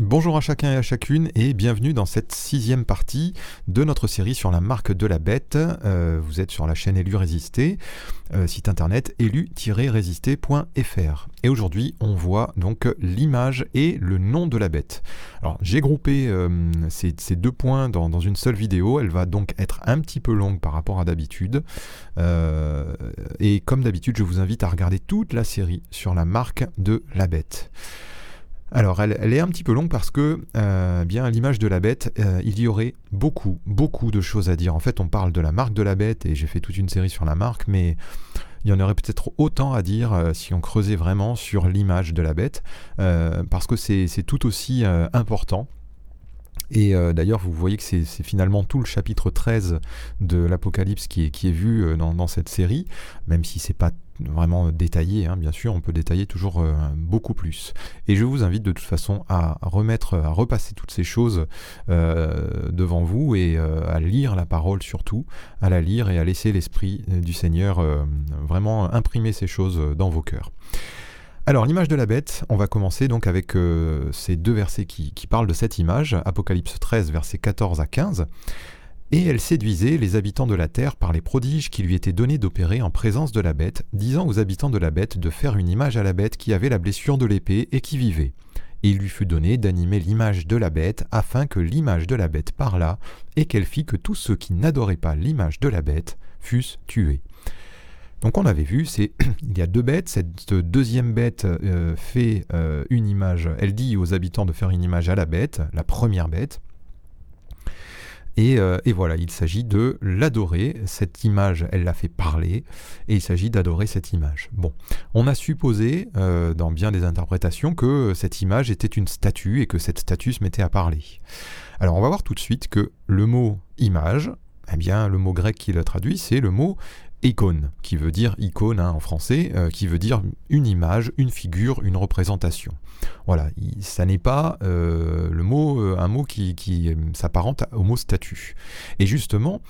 Bonjour à chacun et à chacune et bienvenue dans cette sixième partie de notre série sur la marque de la bête. Euh, vous êtes sur la chaîne Élu Résister, euh, site internet élu-résister.fr. Et aujourd'hui on voit donc l'image et le nom de la bête. Alors j'ai groupé euh, ces, deux points dans, dans, une seule vidéo, elle va donc être un petit peu longue par rapport à d'habitude. et comme d'habitude je vous invite à regarder toute la série sur la marque de la bête. Alors, elle, est un petit peu longue parce que, euh, bien, l'image de la bête, euh, il y aurait beaucoup, beaucoup de choses à dire. En fait, on parle de la marque de la bête et j'ai fait toute une série sur la marque, mais il y en aurait peut-être autant à dire euh, si on creusait vraiment sur l'image de la bête, parce que c'est tout aussi important. Et d'ailleurs, vous voyez que c'est finalement tout le chapitre 13 de l'Apocalypse qui est, qui est vu dans, dans, cette série, même si c'est pas vraiment détaillé, hein, bien sûr, on peut détailler toujours euh, beaucoup plus. Et je vous invite de toute façon à remettre, à repasser toutes ces choses euh, devant vous et euh, à lire la parole surtout, à la lire et à laisser l'Esprit du Seigneur vraiment imprimer ces choses dans vos cœurs. Alors l'image de la bête, on va commencer donc avec ces deux versets qui, qui parlent de cette image, Apocalypse 13, versets 14 à 15. Et elle séduisait les habitants de la terre par les prodiges qui lui étaient donnés d'opérer en présence de la bête, disant aux habitants de la bête de faire une image à la bête qui avait la blessure de l'épée et qui vivait. Et il lui fut donné d'animer l'image de la bête, afin que l'image de la bête parlât, et qu'elle fit que tous ceux qui n'adoraient pas l'image de la bête fussent tués. Donc on avait vu, c'est il y a deux bêtes. Cette deuxième bête euh, fait euh, une image. Elle dit aux habitants de faire une image à la bête, la première bête. Euh, et, voilà, il s'agit de l'adorer. Cette image, elle l'a fait parler, et il s'agit d'adorer cette image. Bon, on a supposé, euh, dans bien des interprétations, que cette image était une statue et que cette statue se mettait à parler. Alors on va voir tout de suite que le mot image, eh bien le mot grec qui le traduit, c'est le mot icône, qui veut dire icône hein, en français, euh, qui veut dire une image, une figure, une représentation. Voilà, ça n'est pas euh, le mot, euh, un mot qui, qui s'apparente au mot statut. Et justement,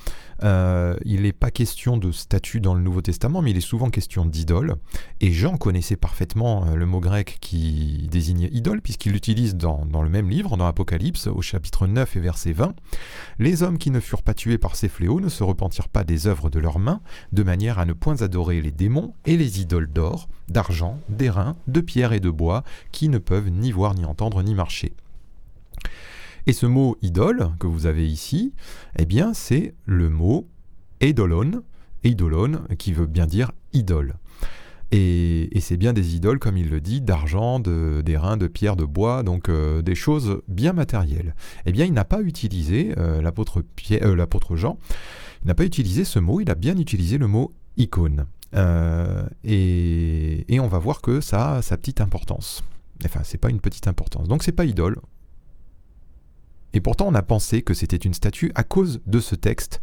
il n'est pas question de statut dans le Nouveau Testament, mais il est souvent question d'idole. Et Jean connaissait parfaitement le mot grec qui désignait idole, puisqu'il l'utilise dans, dans, le même livre, dans Apocalypse, au chapitre 9 et verset 20. Les hommes qui ne furent pas tués par ces fléaux ne se repentirent pas des œuvres de leurs mains, de manière à ne point adorer les démons et les idoles d'or, d'argent, d'airain, de pierre et de bois, qui ne peuvent ni voir, ni entendre, ni marcher. Et ce mot idole que vous avez ici, eh bien c'est le mot eidolon, eidolon qui veut bien dire idole. Et, c'est bien des idoles, comme il le dit, d'argent, d'airain, de, de, pierre, de bois, donc euh, des choses bien matérielles. Eh bien, il n'a pas utilisé, euh, euh, l'apôtre Jean, il n'a pas utilisé ce mot, il a bien utilisé le mot icône. Et, et, on va voir que ça a sa petite importance. Enfin, c'est pas une petite importance. Donc c'est pas idole. Et pourtant, on a pensé que c'était une statue à cause de ce texte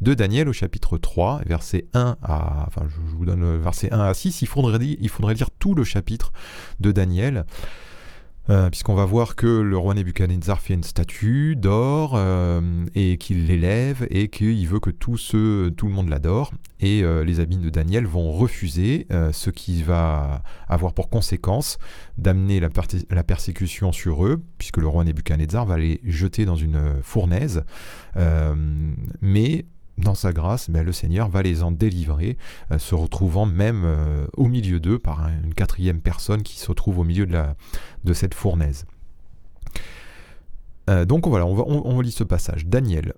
de Daniel au chapitre 3, verset 1 à. Enfin, je vous donne verset 1 à 6. Il faudrait, il faudrait lire tout le chapitre de Daniel. Euh, puisqu'on va voir que le roi Nebuchadnezzar fait une statue d'or euh, et qu'il l'élève et qu'il veut que tout, le monde l'adore. Et euh, les amis de Daniel vont refuser, ce qui va avoir pour conséquence d'amener la, la, persécution sur eux, puisque le roi Nebuchadnezzar va les jeter dans une fournaise. mais dans sa grâce, le Seigneur va les en délivrer, euh, se retrouvant même euh, au milieu d'eux par une quatrième personne qui se trouve au milieu de, cette fournaise. Euh, donc voilà, on, lit ce passage. Daniel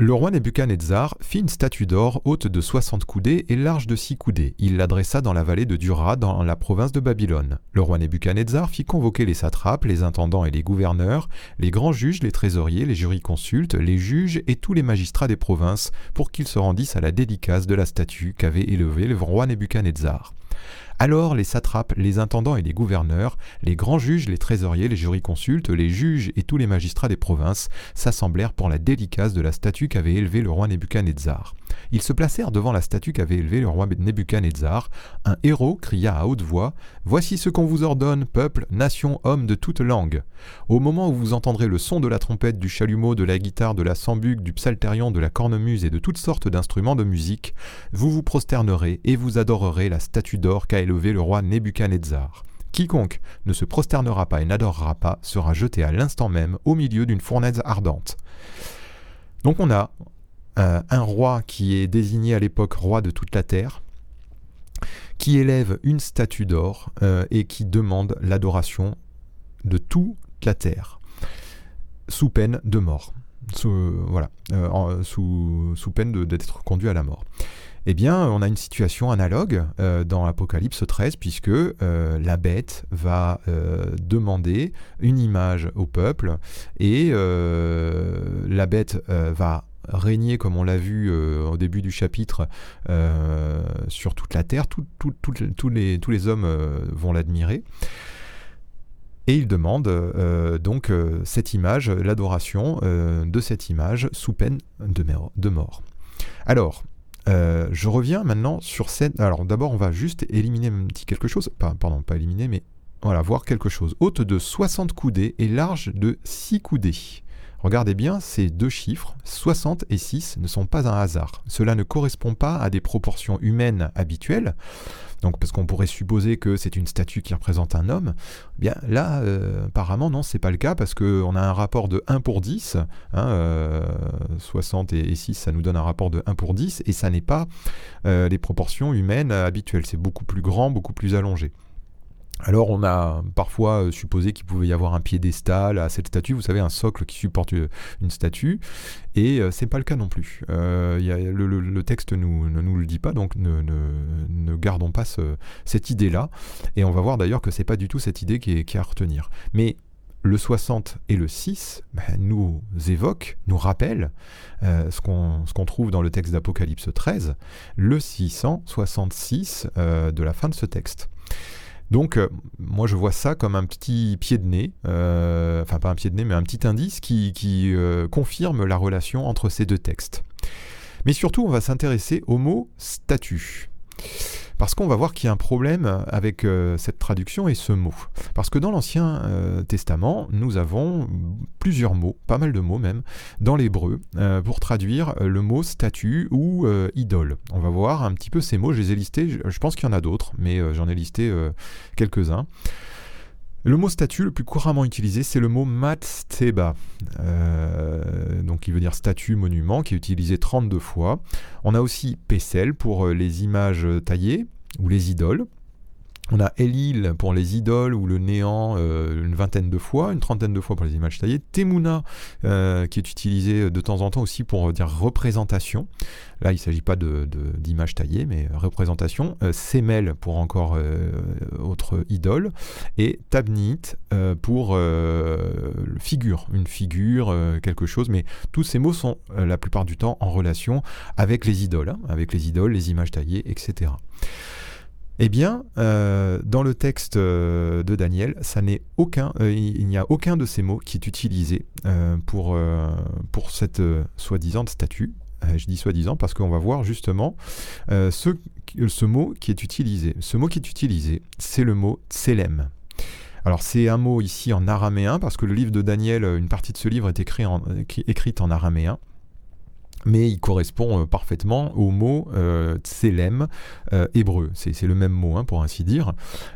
le roi Nebuchadnezzar fit une statue d'or haute de soixante coudées et large de six coudées. Il l'adressa dans la vallée de Dura, dans la province de Babylone. Le roi Nebuchadnezzar fit convoquer les satrapes, les intendants et les gouverneurs, les grands juges, les trésoriers, les jurisconsultes, les juges et tous les magistrats des provinces, pour qu'ils se rendissent à la dédicace de la statue qu'avait élevée le roi Nebuchadnezzar. Alors les satrapes, les intendants et les gouverneurs, les grands juges, les trésoriers, les jurisconsultes, les juges et tous les magistrats des provinces s'assemblèrent pour la dédicace de la statue qu'avait élevée le roi Nebuchadnezzar. Ils se placèrent devant la statue qu'avait élevée le roi Nebuchadnezzar. Un héros cria à haute voix Voici ce qu'on vous ordonne, peuple, nation, homme de toute langue. Au moment où vous entendrez le son de la trompette, du chalumeau, de la guitare, de la sambuc, du psalterion, de la cornemuse et de toutes sortes d'instruments de musique, vous vous prosternerez et vous adorerez la statue d'or qu'a élevée le roi Nebuchadnezzar. Quiconque ne se prosternera pas et n'adorera pas sera jeté à l'instant même au milieu d'une fournaise ardente. Donc on a euh, un roi qui est désigné à l'époque roi de toute la terre, qui élève une statue d'or euh, et qui demande l'adoration de toute la terre, sous peine de mort. Voilà, euh, sous, sous, peine d'être conduit à la mort. Eh bien, on a une situation analogue dans Apocalypse 13, puisque la bête va demander une image au peuple, et la bête va régner, comme on l'a vu euh, au début du chapitre, euh, sur toute la terre. tous, les, hommes euh, vont l'admirer. Et il demande donc cette image, l'adoration de cette image sous peine de, de mort. Alors, je reviens maintenant sur cette. Alors d'abord, on va juste éliminer un petit quelque chose. pardon, pas éliminer, mais voilà, voir quelque chose. Haute de 60 coudées et large de 6 coudées. Regardez bien, ces deux chiffres, 60 et 6, ne sont pas un hasard. Cela ne correspond pas à des proportions humaines habituelles. Donc, parce qu'on pourrait supposer que c'est une statue qui représente un homme. Eh bien là, euh, apparemment, non, c'est pas le cas parce qu'on a un rapport de 1 pour 10. 60 hein, euh, et, 6, ça nous donne un rapport de 1 pour 10 et ça n'est pas euh, les proportions humaines habituelles. C'est beaucoup plus grand, beaucoup plus allongé. Alors on a parfois euh, supposé qu'il pouvait y avoir un piédestal à cette statue, vous savez un socle qui supporte euh, une statue, et euh, c'est pas le cas non plus. le, texte nous, ne nous le dit pas, donc ne, gardons pas cette idée-là, et on va voir d'ailleurs que c'est pas du tout cette idée qui est, à retenir. Mais le 60 et le 6 ben, nous évoquent, nous rappellent ce qu'on trouve dans le texte d'Apocalypse 13, le 666 de la fin de ce texte. Donc, euh, moi, je vois ça comme un petit pied de nez, euh, enfin pas un pied de nez, mais un petit indice qui, euh, confirme la relation entre ces deux textes. Mais surtout, on va s'intéresser au mot statut. Parce qu'on va voir qu'il y a un problème avec euh, cette traduction et ce mot. Parce que dans l'Ancien euh, Testament, nous avons plusieurs mots, pas mal de mots même, dans l'hébreu, euh, pour traduire le mot statue ou idole. On va voir un petit peu ces mots, je les ai listés, je, pense qu'il y en a d'autres, mais j'en ai listé quelques-uns. Le mot statue le plus couramment utilisé, c'est le mot matsteba. donc, il veut dire statue, monument, qui est utilisé 32 fois. On a aussi Pessel pour les images taillées ou les idoles. On a Elil pour les idoles ou le néant euh, une vingtaine de fois, une trentaine de fois pour les images taillées. Temuna euh, qui est utilisé de temps en temps aussi pour dire représentation. Là, il ne s'agit pas d'images de, taillées, mais représentation. Euh, Semel pour encore autre idole. Et Tabnit pour figure, une figure, quelque chose. Mais tous ces mots sont la plupart du temps en relation avec les idoles, hein, avec les idoles, les images taillées, etc. Eh bien, euh, dans le texte euh, de Daniel, euh, il n'y a aucun de ces mots qui est utilisé pour, pour cette soi-disant statue. je dis soi-disant parce qu'on va voir justement ce, ce, mot qui est utilisé. Ce mot qui est utilisé, c'est le mot tselem. Alors c'est un mot ici en araméen parce que le livre de Daniel, une partie de ce livre est écrit en, écrite en araméen mais il correspond euh, parfaitement au mot euh, tselem euh, hébreu. C'est le même mot, hein, pour ainsi dire.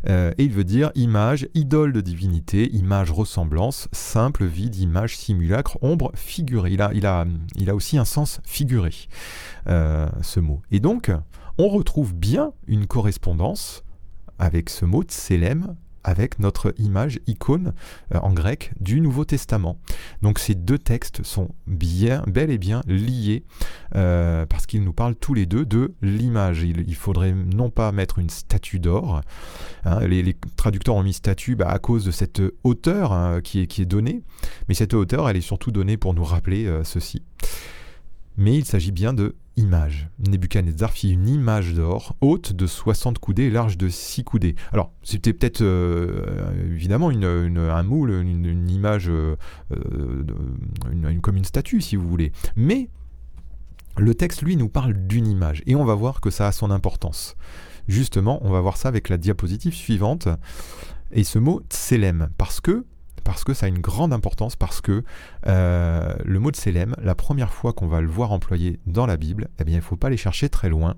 et il veut dire image, idole de divinité, image, ressemblance, simple, vide, image, simulacre, ombre, figuré. Il a, il a, il a aussi un sens figuré, ce mot. Et donc, on retrouve bien une correspondance avec ce mot tselem avec notre image, icône euh, en grec du Nouveau Testament. Donc ces deux textes sont bien, bel et bien liés euh, parce qu'ils nous parlent tous les deux de l'image. Il, faudrait non pas mettre une statue d'or. Hein, les, traducteurs ont mis statue bah, à cause de cette hauteur hein, qui, est, donnée, mais cette hauteur, elle est surtout donnée pour nous rappeler euh, ceci. Mais il s'agit bien de image. Nebuchadnezzar fit une image d'or, haute de 60 coudées et large de 6 coudées. Alors, c'était peut-être euh, évidemment une, un moule, une, image euh, comme une statue, si vous voulez. Mais le texte, lui, nous parle d'une image. Et on va voir que ça a son importance. Justement, on va voir ça avec la diapositive suivante. Et ce mot tselem, parce que parce que ça a une grande importance, parce que euh, le mot de Sélem, la première fois qu'on va le voir employé dans la Bible, eh bien, il ne faut pas aller chercher très loin.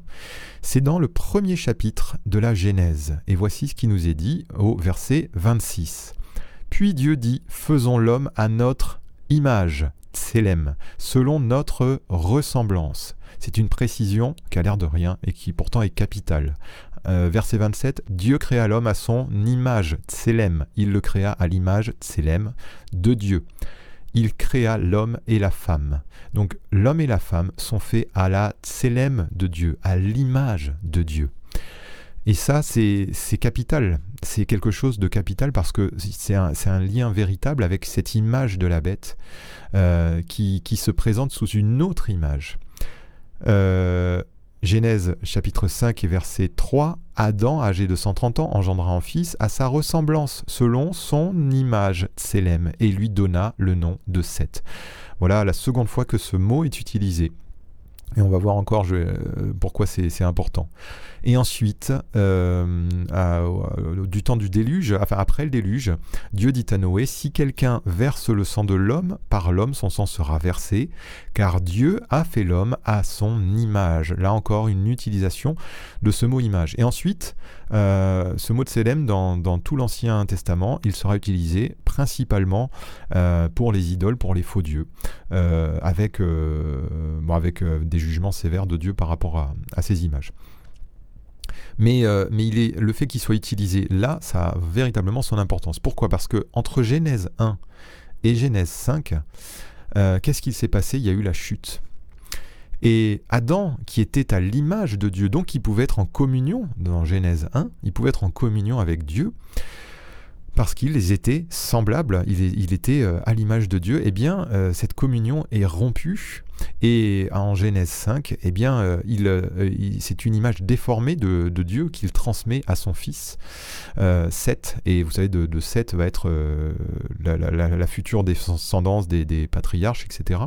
C'est dans le premier chapitre de la Genèse. Et voici ce qui nous est dit au verset 26. Puis Dieu dit, faisons l'homme à notre image, Tselem, selon notre ressemblance. C'est une précision qui a l'air de rien et qui pourtant est capitale. Euh, verset 27, Dieu créa l'homme à son image, Tselem. Il le créa à l'image, Tselem, de Dieu. Il créa l'homme et la femme. Donc l'homme et la femme sont faits à la Tselem de Dieu, à l'image de Dieu. Et ça, c'est capital. C'est quelque chose de capital parce que c'est un, lien véritable avec cette image de la bête euh, qui, qui, se présente sous une autre image. Euh, Genèse chapitre 5 et verset 3, Adam, âgé de 130 ans, engendra un fils à sa ressemblance, selon son image, Tselem, et lui donna le nom de Seth. Voilà la seconde fois que ce mot est utilisé. Et on va voir encore euh, pourquoi c'est important. Et ensuite, euh, du temps du déluge, après le déluge, Dieu dit à Noé, si quelqu'un verse le sang de l'homme, par l'homme son sang sera versé, car Dieu a fait l'homme à son image. Là encore, une utilisation de ce mot image. Et ensuite, euh, ce mot de Sélem, dans, tout l'Ancien Testament, il sera utilisé principalement euh, pour les idoles, pour les faux dieux, avec, avec des jugements sévères de Dieu par rapport à ces images. Mais, euh, le fait qu'il soit utilisé là, ça a véritablement son importance. Pourquoi? Parce que entre Genèse 1 et Genèse 5, euh, qu'est-ce qu'il s'est passé? Il y a eu la chute. Et Adam, qui était à l'image de Dieu, donc il pouvait être en communion dans Genèse 1, il pouvait être en communion avec Dieu, parce qu'ils étaient semblables, il, était euh, à l'image de Dieu, eh bien, euh, cette communion est rompue. Et en Genèse 5, eh bien, euh, il, c'est une image déformée de, Dieu qu'il transmet à son fils, Seth. Et vous savez, de, Seth va être la, future descendance des, des patriarches, etc.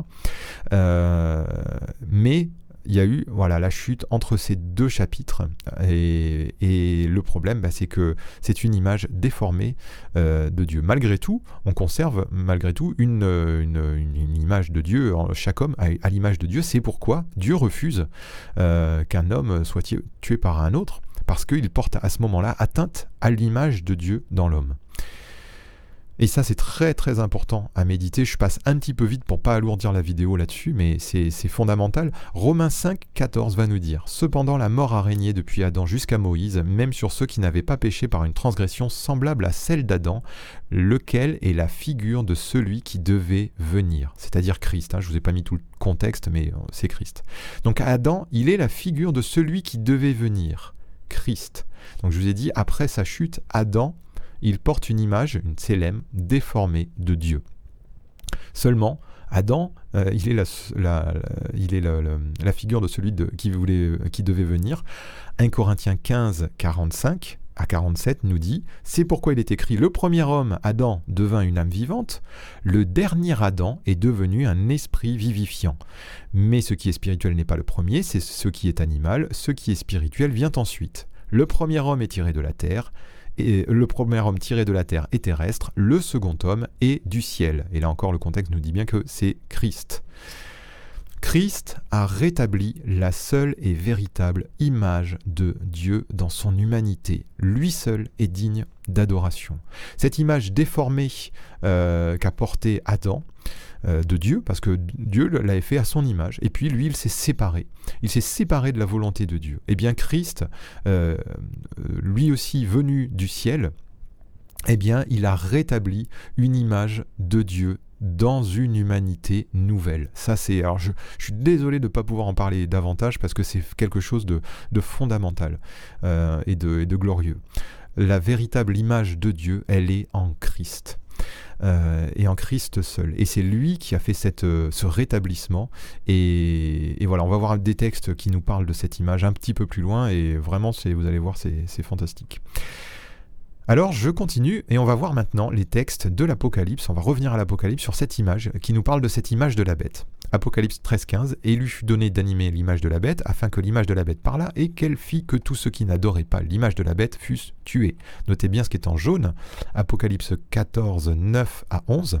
mais il y a eu voilà, la chute entre ces deux chapitres. Et, le problème, bah, c'est que c'est une image déformée euh, de Dieu. Malgré tout, on conserve malgré tout une, image de Dieu, chaque homme à, l'image de Dieu. C'est pourquoi Dieu refuse euh, qu'un homme soit tué par un autre, parce qu'il porte à ce moment-là atteinte à l'image de Dieu dans l'homme. Et ça, c'est très très important à méditer. Je passe un petit peu vite pour pas alourdir la vidéo là-dessus, mais c'est fondamental. Romains 5, 14 va nous dire Cependant, la mort a régné depuis Adam jusqu'à Moïse, même sur ceux qui n'avaient pas péché par une transgression semblable à celle d'Adam, lequel est la figure de celui qui devait venir, c'est-à-dire Christ. Hein. je ne vous ai pas mis tout le contexte, mais euh, c'est Christ. Donc Adam, il est la figure de celui qui devait venir, Christ. Donc je vous ai dit, après sa chute, Adam il porte une image, une tselem, déformée de Dieu. Seulement, Adam, euh, il est, la, figure de celui qui, voulait, qui devait venir. 1 Corinthiens 15, 45 à 47 nous dit C'est pourquoi il est écrit Le premier homme, Adam, devint une âme vivante, le dernier Adam est devenu un esprit vivifiant. Mais ce qui est spirituel n'est pas le premier, c'est ce qui est animal, ce qui est spirituel vient ensuite. Le premier homme est tiré de la terre, le premier homme tiré de la terre est terrestre, le second homme est du ciel. Et là encore, le contexte nous dit bien que c'est Christ. Christ a rétabli la seule et véritable image de Dieu dans son humanité. Lui seul est digne d'adoration. Cette image déformée euh, qu'a portée Adam, de Dieu, parce que Dieu l'avait fait à son image, et puis lui, il s'est séparé. Il s'est séparé de la volonté de Dieu. Et eh bien Christ, euh, lui aussi venu du ciel, eh bien, il a rétabli une image de Dieu dans une humanité nouvelle. Ça, c'est. Alors, je, suis désolé de ne pas pouvoir en parler davantage parce que c'est quelque chose de, fondamental euh, et de glorieux. La véritable image de Dieu, elle est en Christ. Euh, et en Christ seul. Et c'est lui qui a fait euh, ce rétablissement. Et, voilà, on va voir des textes qui nous parlent de cette image un petit peu plus loin. Et vraiment, vous allez voir, c'est fantastique. Alors je continue et on va voir maintenant les textes de l'Apocalypse. On va revenir à l'Apocalypse sur cette image qui nous parle de cette image de la bête. Apocalypse 13-15, et il lui fut donné d'animer l'image de la bête, afin que l'image de la bête parlât, et qu'elle fit que tous ceux qui n'adoraient pas l'image de la bête fussent tués. Notez bien ce qui est en jaune, Apocalypse 14, 9 à 11.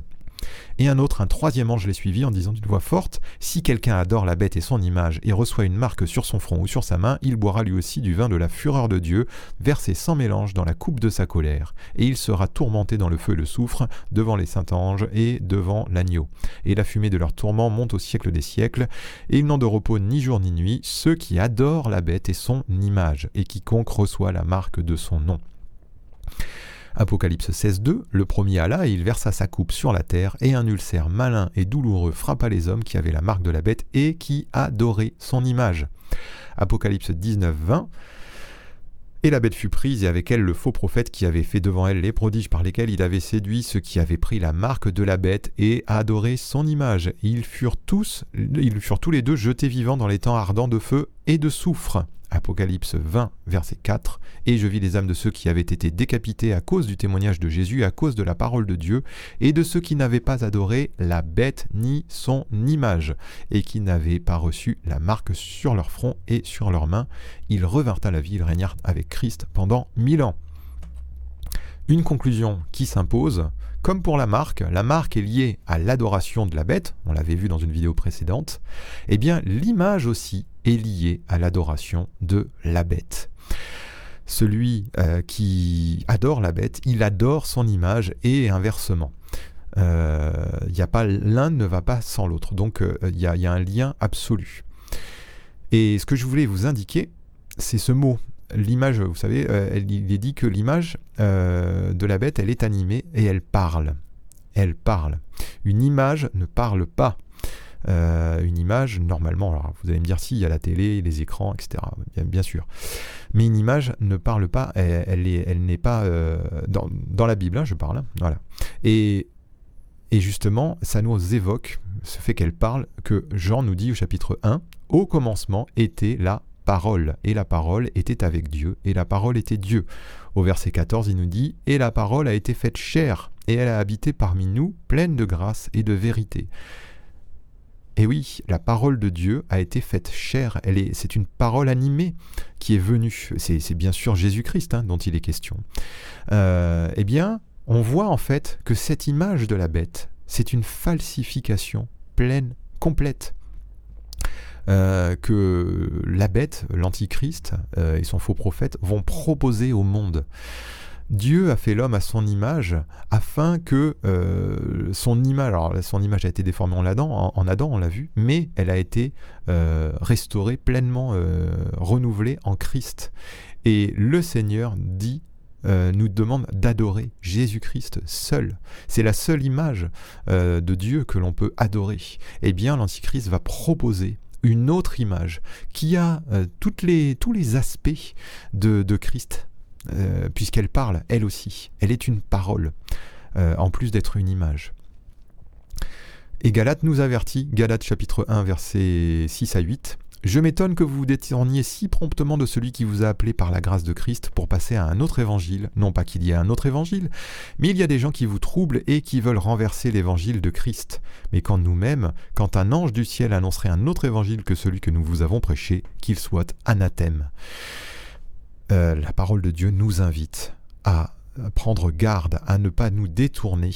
Et un autre, un troisième ange les suivit en disant d'une voix forte Si quelqu'un adore la bête et son image et reçoit une marque sur son front ou sur sa main, il boira lui aussi du vin de la fureur de Dieu, versé sans mélange dans la coupe de sa colère. Et il sera tourmenté dans le feu et le soufre, devant les saints anges et devant l'agneau. Et la fumée de leur tourment monte au siècle des siècles, et ils n'ont de repos ni jour ni nuit, ceux qui adorent la bête et son image, et quiconque reçoit la marque de son nom. Apocalypse 16.2, le premier alla et il versa sa coupe sur la terre, et un ulcère malin et douloureux frappa les hommes qui avaient la marque de la bête et qui adoraient son image. Apocalypse 19.20, et la bête fut prise, et avec elle le faux prophète qui avait fait devant elle les prodiges par lesquels il avait séduit ceux qui avaient pris la marque de la bête et adoré son image. ils furent tous, ils furent tous les deux jetés vivants dans les temps ardents de feu et de soufre. Apocalypse 20, verset 4, Et je vis les âmes de ceux qui avaient été décapités à cause du témoignage de Jésus, à cause de la parole de Dieu, et de ceux qui n'avaient pas adoré la bête ni son image, et qui n'avaient pas reçu la marque sur leur front et sur leurs mains. Ils revinrent à la vie, ils régnèrent avec Christ pendant mille ans. Une conclusion qui s'impose, comme pour la marque, la marque est liée à l'adoration de la bête, on l'avait vu dans une vidéo précédente, eh bien l'image aussi est liée à l'adoration de la bête. Celui euh, qui adore la bête, il adore son image et inversement. Euh, y a pas l'un ne va pas sans l'autre, donc euh, il y, y, a un lien absolu. Et ce que je voulais vous indiquer, c'est ce mot l'image, vous savez, euh, il est dit que l'image euh, de la bête, elle est animée et elle parle. Elle parle. Une image ne parle pas. Euh, une image, normalement, alors vous allez me dire si, il y a la télé, les écrans, etc. Bien, sûr. Mais une image ne parle pas, elle, elle n'est pas dans, la Bible, hein, je parle. Hein, voilà. Et, et justement, ça nous évoque ce fait qu'elle parle, que Jean nous dit au chapitre 1, au commencement était la parole, et la parole était avec Dieu, et la parole était Dieu. Au verset 14, il nous dit, Et la parole a été faite chair, et elle a habité parmi nous, pleine de grâce et de vérité. Et oui, la parole de Dieu a été faite chair, elle est, c'est une parole animée qui est venue. C'est, bien sûr Jésus-Christ hein, dont il est question. Euh, eh bien, on voit en fait que cette image de la bête, c'est une falsification pleine, complète. Euh, que la bête, l'antichrist euh, et son faux prophète vont proposer au monde. Dieu a fait l'homme à son image afin que euh, son image, a été déformée en Adam, en, Adam on l'a vu, mais elle a été restaurée, pleinement renouvelée en Christ. Et le Seigneur dit nous demande d'adorer Jésus-Christ seul. C'est la seule image de Dieu que l'on peut adorer. Eh bien, l'Antichrist va proposer une autre image qui a euh, tous les aspects de, Christ, euh, puisqu'elle parle, elle aussi. Elle est une parole, euh, en plus d'être une image. Et Galate nous avertit, Galate chapitre 1 versets 6 à 8, je m'étonne que vous vous détourniez si promptement de celui qui vous a appelé par la grâce de Christ pour passer à un autre évangile. Non pas qu'il y ait un autre évangile, mais il y a des gens qui vous troublent et qui veulent renverser l'évangile de Christ. Mais quand nous-mêmes, quand un ange du ciel annoncerait un autre évangile que celui que nous vous avons prêché, qu'il soit anathème. Euh, la parole de Dieu nous invite à prendre garde à ne pas nous détourner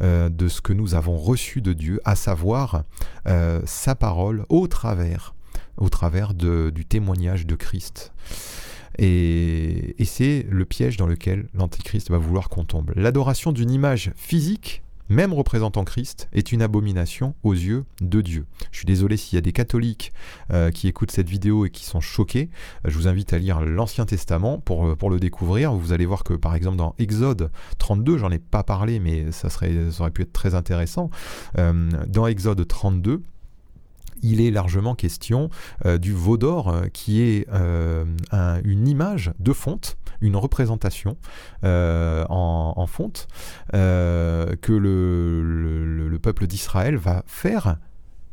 euh, de ce que nous avons reçu de Dieu, à savoir euh, sa parole au travers au travers du témoignage de Christ. Et, c'est le piège dans lequel l'Antichrist va vouloir qu'on tombe. L'adoration d'une image physique, même représentant Christ, est une abomination aux yeux de Dieu. Je suis désolé s'il y a des catholiques euh, qui écoutent cette vidéo et qui sont choqués. Je vous invite à lire l'Ancien Testament pour, pour le découvrir. Vous allez voir que par exemple dans Exode 32, j'en ai pas parlé, mais ça, serait, aurait pu être très intéressant. Euh, dans Exode 32, il est largement question euh, du veau d'or euh, qui est euh, une image de fonte, une représentation en, fonte que le, peuple d'Israël va faire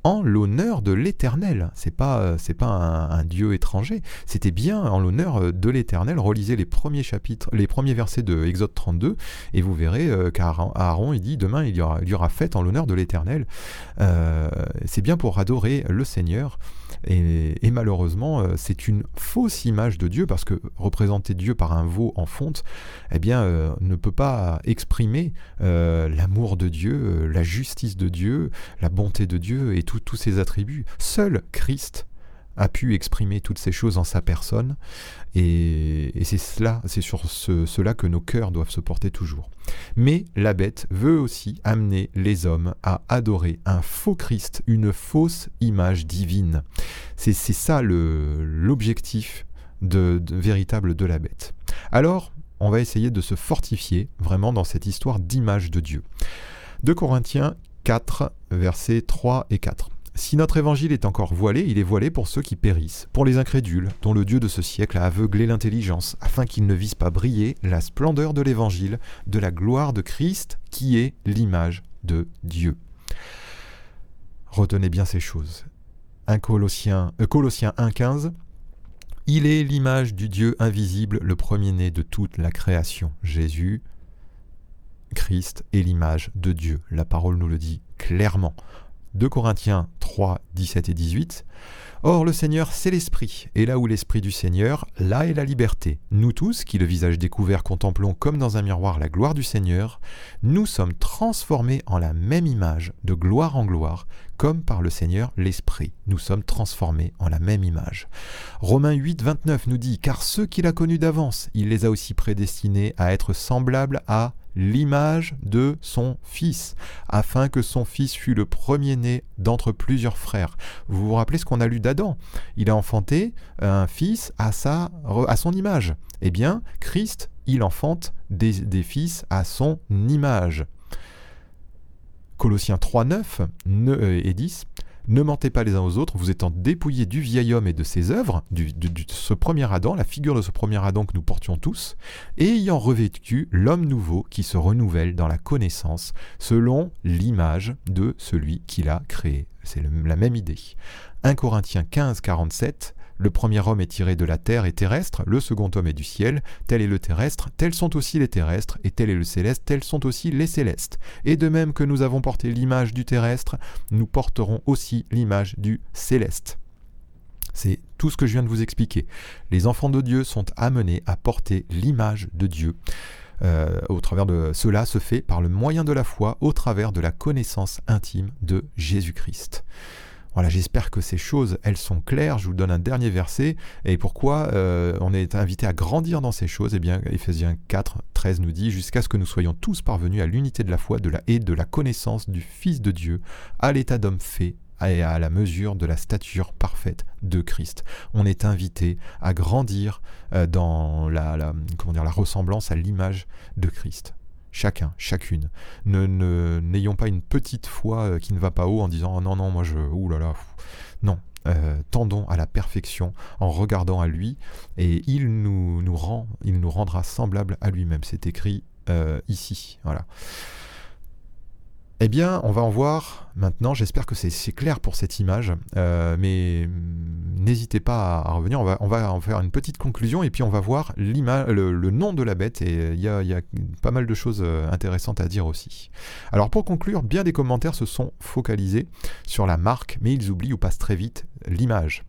en l'honneur de l'Éternel. C'est pas euh, c'est pas un, dieu étranger. C'était bien en l'honneur euh, de l'Éternel. Relisez les premiers chapitres, les premiers versets de Exode 32, et vous verrez euh, qu'Aaron il dit demain il y aura, il y aura fête en l'honneur de l'Éternel. c'est bien pour adorer le Seigneur. Et, malheureusement, c'est une fausse image de Dieu parce que représenter Dieu par un veau en fonte, eh bien, ne peut pas exprimer l'amour de Dieu, la justice de Dieu, la bonté de Dieu et tous ses attributs. Seul Christ a pu exprimer toutes ces choses en sa personne, et, c'est cela, c'est sur cela que nos cœurs doivent se porter toujours. Mais la bête veut aussi amener les hommes à adorer un faux Christ, une fausse image divine. C'est ça l'objectif véritable de la bête. Alors, on va essayer de se fortifier vraiment dans cette histoire d'image de Dieu. De Corinthiens 4, versets 3 et 4. Si notre évangile est encore voilé, il est voilé pour ceux qui périssent, pour les incrédules, dont le Dieu de ce siècle a aveuglé l'intelligence, afin qu'ils ne visent pas briller la splendeur de l'évangile, de la gloire de Christ, qui est l'image de Dieu. Retenez bien ces choses. 1 Colossiens, euh, Colossiens 1,15 Il est l'image du Dieu invisible, le premier-né de toute la création. Jésus, Christ est l'image de Dieu. La parole nous le dit clairement. 2 Corinthiens 3, 17 et 18. Or le Seigneur, c'est l'Esprit, et là où l'Esprit du Seigneur, là est la liberté. Nous tous, qui le visage découvert contemplons comme dans un miroir la gloire du Seigneur, nous sommes transformés en la même image, de gloire en gloire, comme par le Seigneur l'Esprit. Nous sommes transformés en la même image. Romains 8, 29 nous dit, Car ceux qu'il a connus d'avance, il les a aussi prédestinés à être semblables à l'image de son fils, afin que son fils fût le premier-né d'entre plusieurs frères. Vous vous rappelez ce qu'on a lu d'Adam? Il a enfanté un fils à, sa, à son image. Eh bien, Christ, il enfante des, des fils à son image. Colossiens 3, 9 et 10. Ne mentez pas les uns aux autres, vous étant dépouillés du vieil homme et de ses œuvres, de, ce premier Adam, la figure de ce premier Adam que nous portions tous, et ayant revêtu l'homme nouveau qui se renouvelle dans la connaissance, selon l'image de celui qui l'a créé. C'est la même idée. 1 Corinthiens 15, 47. Le premier homme est tiré de la terre et terrestre, le second homme est du ciel, tel est le terrestre, tels sont aussi les terrestres, et tel est le céleste, tels sont aussi les célestes. Et de même que nous avons porté l'image du terrestre, nous porterons aussi l'image du céleste. C'est tout ce que je viens de vous expliquer. Les enfants de Dieu sont amenés à porter l'image de Dieu. Euh, au travers de cela se fait par le moyen de la foi, au travers de la connaissance intime de Jésus-Christ. Voilà, j'espère que ces choses, elles sont claires. Je vous donne un dernier verset. Et pourquoi euh, on est invité à grandir dans ces choses? Eh bien, Ephésiens 4, 13 nous dit Jusqu'à ce que nous soyons tous parvenus à l'unité de la foi de la, et de la connaissance du Fils de Dieu, à l'état d'homme fait et à la mesure de la stature parfaite de Christ. On est invité à grandir euh, dans la, comment dire, la ressemblance à l'image de Christ chacun, chacune. Ne, n'ayons pas une petite foi euh, qui ne va pas haut en disant oh non non moi je ouh là là non. Euh, tendons à la perfection en regardant à lui et il nous, nous rend, il nous rendra semblable à lui-même. C'est écrit euh, ici. Voilà. Eh bien, on va en voir maintenant. J'espère que c'est clair pour cette image. Mais n'hésitez pas à, revenir. On va, en faire une petite conclusion et puis on va voir le, le, nom de la bête. Et il y, a, pas mal de choses euh, intéressantes à dire aussi. Alors, pour conclure, bien des commentaires se sont focalisés sur la marque, mais ils oublient ou passent très vite l'image.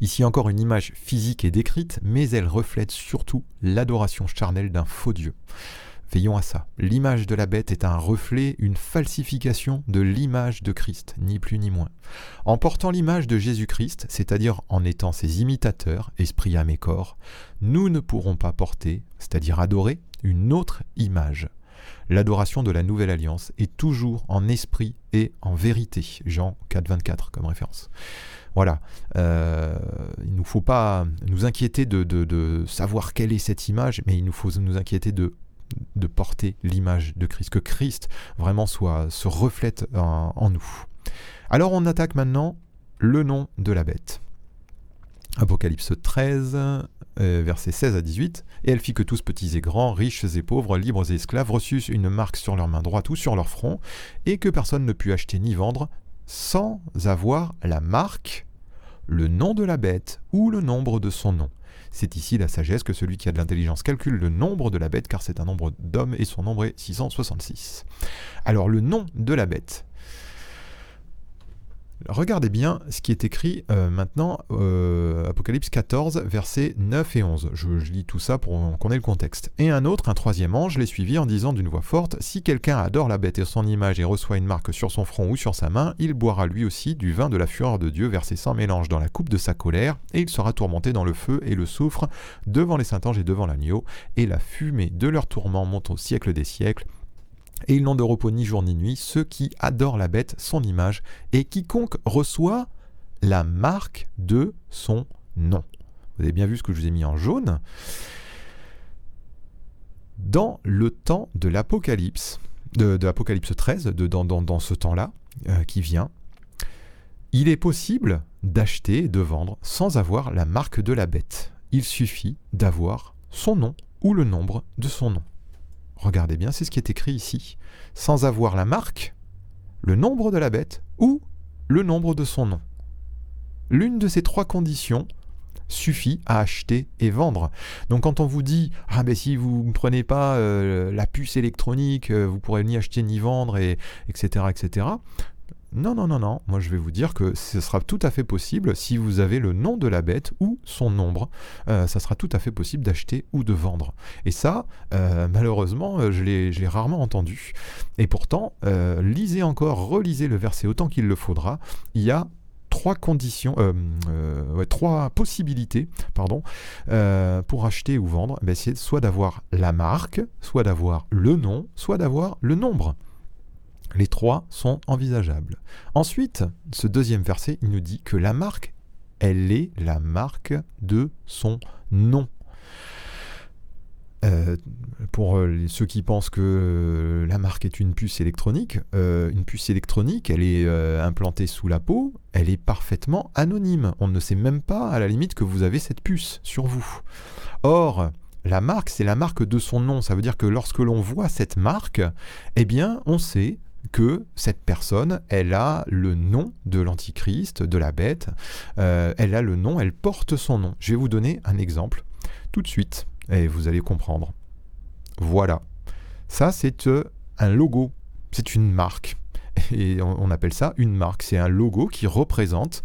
Ici encore une image physique et décrite, mais elle reflète surtout l'adoration charnelle d'un faux Dieu. Veillons à ça. L'image de la bête est un reflet, une falsification de l'image de Christ, ni plus ni moins. En portant l'image de Jésus-Christ, c'est-à-dire en étant ses imitateurs, esprit, âme et corps, nous ne pourrons pas porter, c'est-à-dire adorer, une autre image. L'adoration de la nouvelle alliance est toujours en esprit et en vérité. Jean 4, 24 comme référence. Voilà. Euh, il ne nous faut pas nous inquiéter de, de, savoir quelle est cette image, mais il nous faut nous inquiéter de de porter l'image de Christ, que Christ vraiment soit, se reflète en, nous. Alors on attaque maintenant le nom de la bête. Apocalypse 13, euh, versets 16 à 18. Et elle fit que tous petits et grands, riches et pauvres, libres et esclaves, reçussent une marque sur leur main droite ou sur leur front, et que personne ne put acheter ni vendre sans avoir la marque, le nom de la bête ou le nombre de son nom. C'est ici la sagesse que celui qui a de l'intelligence calcule le nombre de la bête, car c'est un nombre d'hommes et son nombre est 666. Alors le nom de la bête, Regardez bien ce qui est écrit euh, maintenant, euh, Apocalypse 14, versets 9 et 11. Je, lis tout ça pour qu'on ait le contexte. Et un autre, un troisième ange, les suivit en disant d'une voix forte Si quelqu'un adore la bête et son image et reçoit une marque sur son front ou sur sa main, il boira lui aussi du vin de la fureur de Dieu versé sans mélange dans la coupe de sa colère, et il sera tourmenté dans le feu et le soufre devant les saints anges et devant l'agneau, et la fumée de leur tourment monte au siècle des siècles et ils n'ont de repos ni jour ni nuit, ceux qui adorent la bête, son image, et quiconque reçoit la marque de son nom. Vous avez bien vu ce que je vous ai mis en jaune. Dans le temps de l'Apocalypse, de, l'Apocalypse 13, de, dans, ce temps-là euh, qui vient, il est possible d'acheter et de vendre sans avoir la marque de la bête. Il suffit d'avoir son nom ou le nombre de son nom. Regardez bien, c'est ce qui est écrit ici. Sans avoir la marque, le nombre de la bête ou le nombre de son nom. L'une de ces trois conditions suffit à acheter et vendre. Donc quand on vous dit ah ben si vous ne prenez pas euh, la puce électronique, euh, vous pourrez ni acheter ni vendre et etc etc. Non, non, non, non. Moi, je vais vous dire que ce sera tout à fait possible si vous avez le nom de la bête ou son nombre. Euh, ça sera tout à fait possible d'acheter ou de vendre. Et ça, euh, malheureusement, euh, je l'ai rarement entendu. Et pourtant, lisez encore, relisez le verset autant qu'il le faudra. Il y a trois conditions, trois possibilités, pardon, pour acheter ou vendre. Ben, c'est soit d'avoir la marque, soit d'avoir le nom, soit d'avoir le nombre. Les trois sont envisageables. Ensuite, ce deuxième verset, il nous dit que la marque, elle est la marque de son nom. Euh, pour euh, ceux qui pensent que euh, la marque est une puce électronique, une puce électronique, elle est implantée sous la peau, elle est parfaitement anonyme. On ne sait même pas à la limite que vous avez cette puce sur vous. Or, la marque, c'est la marque de son nom. Ça veut dire que lorsque l'on voit cette marque, eh bien, on sait que cette personne, elle a le nom de l'antichrist, de la bête, euh, elle a le nom, elle porte son nom. Je vais vous donner un exemple tout de suite et vous allez comprendre. Voilà. Ça, c'est euh, un logo, c'est une marque. Et on, appelle ça une marque. C'est un logo qui représente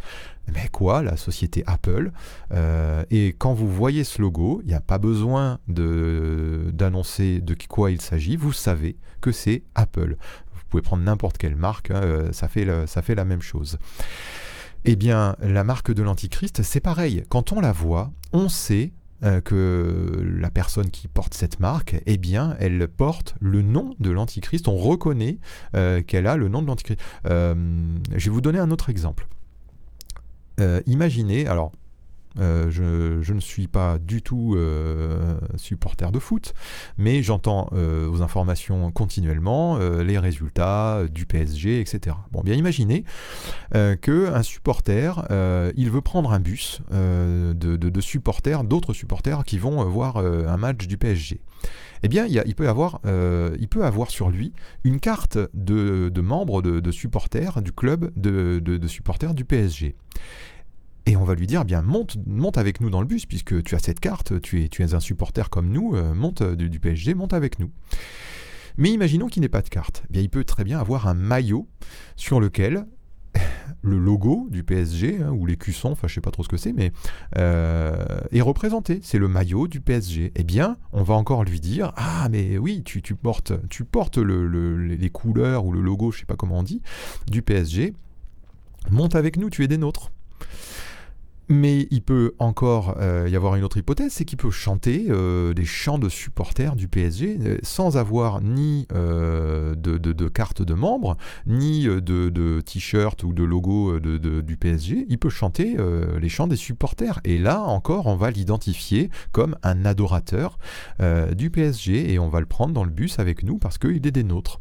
mais quoi, la société Apple. Euh, et quand vous voyez ce logo, il n'y a pas besoin d'annoncer de, de quoi il s'agit. Vous savez que c'est Apple pouvez prendre n'importe quelle marque, hein, euh, ça, fait la même chose. Eh bien, la marque de l'Antichrist, c'est pareil. Quand on la voit, on sait euh, que la personne qui porte cette marque, eh bien, elle porte le nom de l'Antichrist. On reconnaît euh, qu'elle a le nom de l'Antichrist. je vais vous donner un autre exemple. imaginez, alors euh, je, ne suis pas du tout euh, supporter de foot, mais j'entends euh, vos informations continuellement, les résultats du PSG, etc. Bon, bien imaginez qu'un supporter, il veut prendre un bus de, supporters, d'autres supporters qui vont voir un match du PSG. Eh bien, il, peut avoir, il peut avoir sur lui une carte de, de membre de, supporters du club de, supporters du PSG. Et on va lui dire, bien, monte, monte avec nous dans le bus, puisque tu as cette carte, tu es, un supporter comme nous, euh, monte du, PSG, monte avec nous. Mais imaginons qu'il n'ait pas de carte. Eh bien, il peut très bien avoir un maillot sur lequel le logo du PSG, hein, ou les cuissons, enfin je sais pas trop ce que c'est, mais euh, est représenté. C'est le maillot du PSG. Eh bien, on va encore lui dire, ah mais oui, tu, portes, tu portes les couleurs ou le logo, je sais pas comment on dit, du PSG. Monte avec nous, tu es des nôtres. Mais il peut encore euh, y avoir une autre hypothèse, c'est qu'il peut chanter euh, des chants de supporters du PSG euh, sans avoir ni de, carte de membre, ni de, t-shirt ou de logo du PSG. Il peut chanter les chants des supporters. Et là encore, on va l'identifier comme un adorateur du PSG et on va le prendre dans le bus avec nous parce qu'il est des nôtres.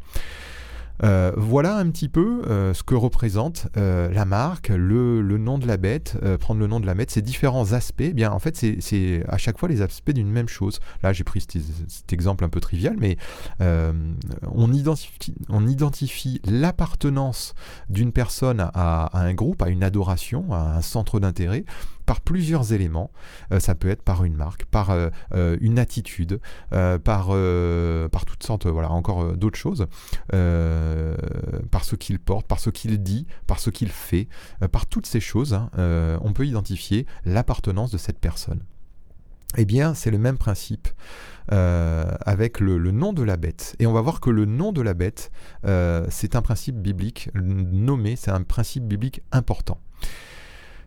Euh, voilà un petit peu euh, ce que représente euh, la marque, le, nom de la bête, prendre le nom de la bête, ces différents aspects. Eh bien, en fait, c'est à chaque fois les aspects d'une même chose. Là, j'ai pris cet, exemple un peu trivial, mais on identifie, on identifie l'appartenance d'une personne à, un groupe, à une adoration, à un centre d'intérêt, par plusieurs éléments. Euh, ça peut être par une marque, par euh, euh, une attitude, par, par toutes sortes, voilà, encore d'autres choses, par ce qu'il porte, par ce qu'il dit, par ce qu'il fait, par toutes ces choses, hein, on peut identifier l'appartenance de cette personne. Eh bien, c'est le même principe avec le, nom de la bête. Et on va voir que le nom de la bête, c'est un principe biblique nommé, c'est un principe biblique important.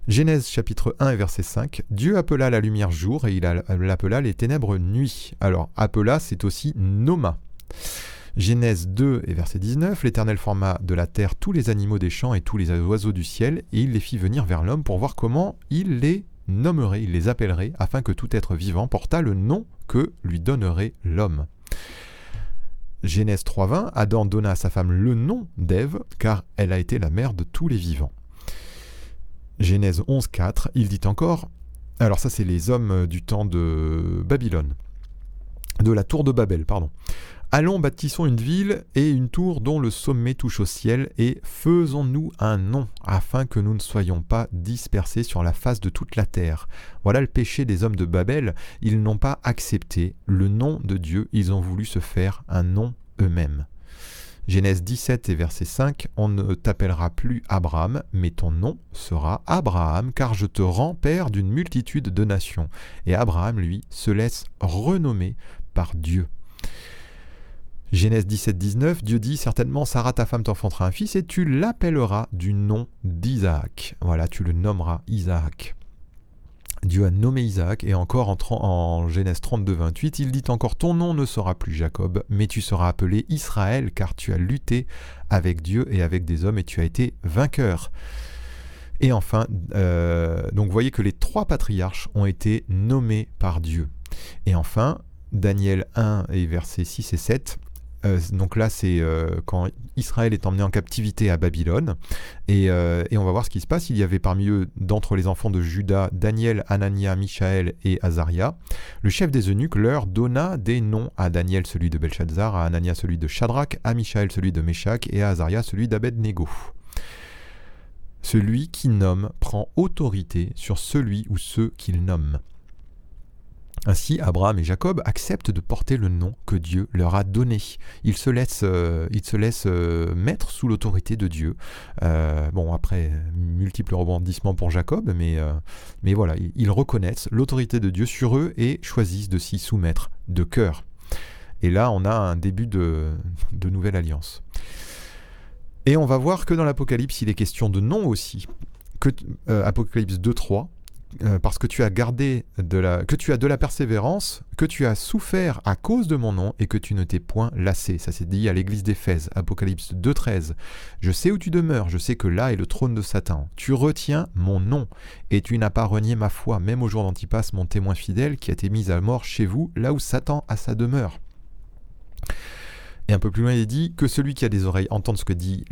Genèse chapitre 1 et verset 5, Dieu appela la lumière jour et il appela les ténèbres nuit. Alors appela, c'est aussi nomma. Genèse 2 et verset 19, l'Éternel forma de la terre tous les animaux des champs et tous les oiseaux du ciel, et il les fit venir vers l'homme pour voir comment il les nommerait, il les appellerait, afin que tout être vivant portât le nom que lui donnerait l'homme. Genèse 3.20, Adam donna à sa femme le nom d'Ève, car elle a été la mère de tous les vivants. Genèse 11.4, il dit encore, alors ça c'est les hommes du temps de Babylone, de la tour de Babel, pardon. Allons, bâtissons une ville et une tour dont le sommet touche au ciel, et faisons-nous un nom, afin que nous ne soyons pas dispersés sur la face de toute la terre. Voilà le péché des hommes de Babel, ils n'ont pas accepté le nom de Dieu, ils ont voulu se faire un nom eux-mêmes. Genèse 17 et verset 5, On ne t'appellera plus Abraham, mais ton nom sera Abraham, car je te rends père d'une multitude de nations. Et Abraham, lui, se laisse renommer par Dieu. Genèse 17, 19, Dieu dit certainement Sarah ta femme t'enfantera un fils et tu l'appelleras du nom d'Isaac. Voilà, tu le nommeras Isaac. Dieu a nommé Isaac, et encore en, en, Genèse 32, 28, il dit encore Ton nom ne sera plus Jacob, mais tu seras appelé Israël, car tu as lutté avec Dieu et avec des hommes, et tu as été vainqueur. Et enfin, euh, donc vous voyez que les trois patriarches ont été nommés par Dieu. Et enfin, Daniel 1 et versets 6 et 7, euh, donc là, c'est euh, quand Israël est emmené en captivité à Babylone. Euh, et, on va voir ce qui se passe. Il y avait parmi eux, d'entre les enfants de Judas, Daniel, Anania, Michaël et Azaria. Le chef des eunuques leur donna des noms à Daniel, celui de Belshazzar, à Anania, celui de Shadrach, à Michaël, celui de Meshach, et à Azaria, celui d'Abednego. Celui qui nomme prend autorité sur celui ou ceux qu'il nomme. Ainsi, Abraham et Jacob acceptent de porter le nom que Dieu leur a donné. Ils se laissent, euh, euh, mettre sous l'autorité de Dieu. Euh, bon, après, multiples rebondissements pour Jacob, mais, voilà, ils reconnaissent l'autorité de Dieu sur eux et choisissent de s'y soumettre de cœur. Et là, on a un début de, nouvelle alliance. Et on va voir que dans l'Apocalypse, il est question de nom aussi. Apocalypse 2.3, euh, parce que tu as gardé de la, que tu as de la persévérance, que tu as souffert à cause de mon nom et que tu ne t'es point lassé. Ça c'est dit à l'église d'Éphèse, Apocalypse 2.13. Je sais où tu demeures, je sais que là est le trône de Satan. Tu retiens mon nom et tu n'as pas renié ma foi, même au jour d'Antipas, mon témoin fidèle, qui a été mis à mort chez vous, là où Satan a sa demeure. Et un peu plus loin, il dit que celui qui a des oreilles entende ce que, dit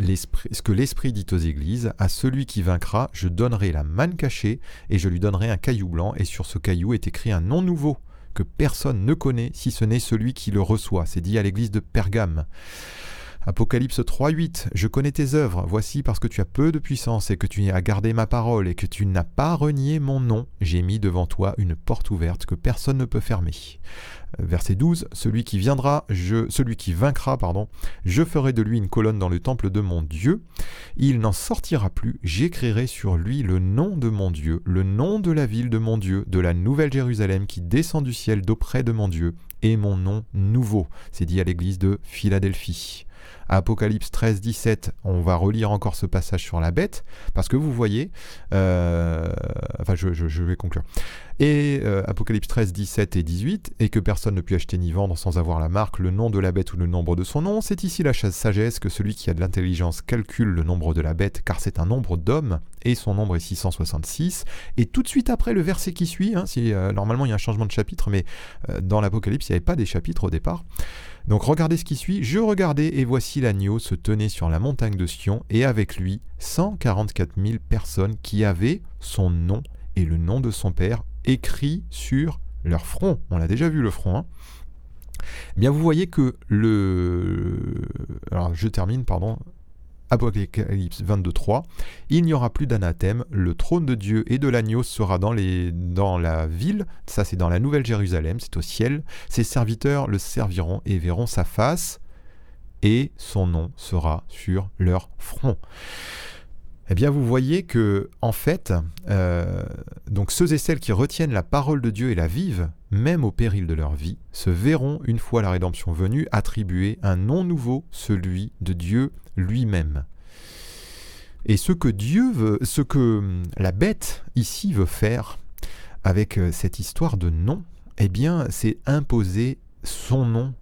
ce que l'Esprit dit aux églises. À celui qui vaincra, je donnerai la manne cachée et je lui donnerai un caillou blanc. Et sur ce caillou est écrit un nom nouveau que personne ne connaît si ce n'est celui qui le reçoit. C'est dit à l'église de Pergame. Apocalypse 3.8 Je connais tes œuvres, voici parce que tu as peu de puissance et que tu as gardé ma parole et que tu n'as pas renié mon nom, j'ai mis devant toi une porte ouverte que personne ne peut fermer. Verset 12 Celui qui viendra, je, celui qui vaincra, pardon, je ferai de lui une colonne dans le temple de mon Dieu. Il n'en sortira plus. J'écrirai sur lui le nom de mon Dieu, le nom de la ville de mon Dieu, de la nouvelle Jérusalem qui descend du ciel d'auprès de mon Dieu, et mon nom nouveau. C'est dit à l'église de Philadelphie. Apocalypse 13, 17, on va relire encore ce passage sur la bête, parce que vous voyez, euh, enfin je, vais conclure. Et euh, Apocalypse 13, 17 et 18, et que personne ne peut acheter ni vendre sans avoir la marque, le nom de la bête ou le nombre de son nom, c'est ici la sagesse que celui qui a de l'intelligence calcule le nombre de la bête, car c'est un nombre d'hommes, et son nombre est 666. Et tout de suite après le verset qui suit, hein, euh, normalement il y a un changement de chapitre, mais dans l'Apocalypse il n'y avait pas des chapitres au départ. Donc regardez ce qui suit. Je regardais et voici l'agneau se tenait sur la montagne de Sion et avec lui 144 000 personnes qui avaient son nom et le nom de son père écrit sur leur front. On l'a déjà vu le front. Hein. Bien vous voyez que le... Alors je termine, pardon. Apocalypse 22.3, il n'y aura plus d'anathème, le trône de Dieu et de l'agneau sera dans, les, dans la ville, ça c'est dans la Nouvelle Jérusalem, c'est au ciel, ses serviteurs le serviront et verront sa face, et son nom sera sur leur front. Eh bien, vous voyez que, en fait, euh, donc ceux et celles qui retiennent la parole de Dieu et la vivent, même au péril de leur vie, se verront, une fois la rédemption venue, attribuer un nom nouveau, celui de Dieu lui-même. Et ce que Dieu veut, ce que hum, la bête ici veut faire avec euh, cette histoire de nom, eh bien, c'est imposer son nom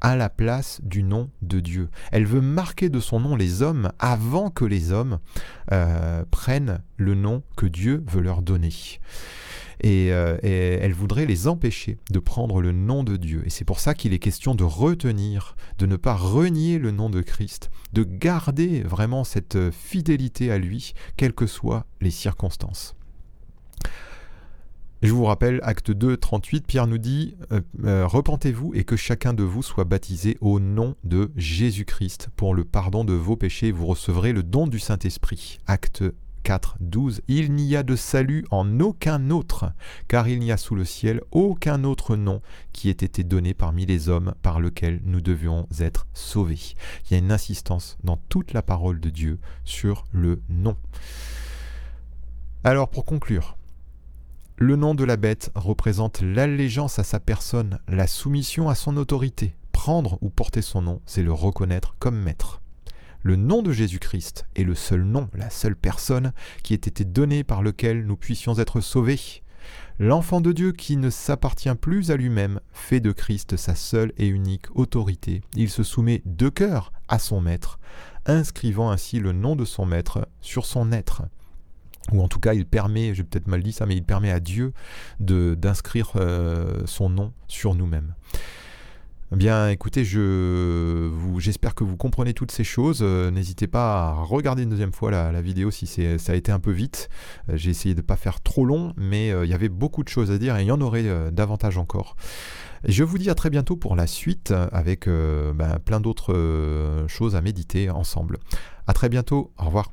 à la place du nom de Dieu. Elle veut marquer de son nom les hommes avant que les hommes euh, prennent le nom que Dieu veut leur donner. Euh, et, elle voudrait les empêcher de prendre le nom de Dieu. Et c'est pour ça qu'il est question de retenir, de ne pas renier le nom de Christ, de garder vraiment cette fidélité à lui, quelles que soient les circonstances. Je vous rappelle, acte 2, 38, Pierre nous dit euh, euh, Repentez-vous et que chacun de vous soit baptisé au nom de Jésus-Christ pour le pardon de vos péchés. Vous recevrez le don du Saint-Esprit. Acte 4, 12. Il n'y a de salut en aucun autre, car il n'y a sous le ciel aucun autre nom qui ait été donné parmi les hommes par lequel nous devions être sauvés. Il y a une insistance dans toute la parole de Dieu sur le nom. Alors pour conclure, le nom de la bête représente l'allégeance à sa personne, la soumission à son autorité. Prendre ou porter son nom, c'est le reconnaître comme maître. Le nom de Jésus-Christ est le seul nom, la seule personne qui ait été donnée par lequel nous puissions être sauvés. L'enfant de Dieu qui ne s'appartient plus à lui-même fait de Christ sa seule et unique autorité. Il se soumet de cœur à son maître, inscrivant ainsi le nom de son maître sur son être ou en tout cas il permet, j'ai peut-être mal dit ça, mais il permet à Dieu d'inscrire euh, son nom sur nous-mêmes. Bien, écoutez, je j'espère que vous comprenez toutes ces choses. Euh, n'hésitez pas à regarder une deuxième fois la, vidéo si ça a été un peu vite. Euh, j'ai essayé de ne pas faire trop long, mais il y avait beaucoup de choses à dire et il y en aurait davantage encore. Je vous dis à très bientôt pour la suite avec ben, plein d'autres choses à méditer ensemble. À très bientôt. Au revoir.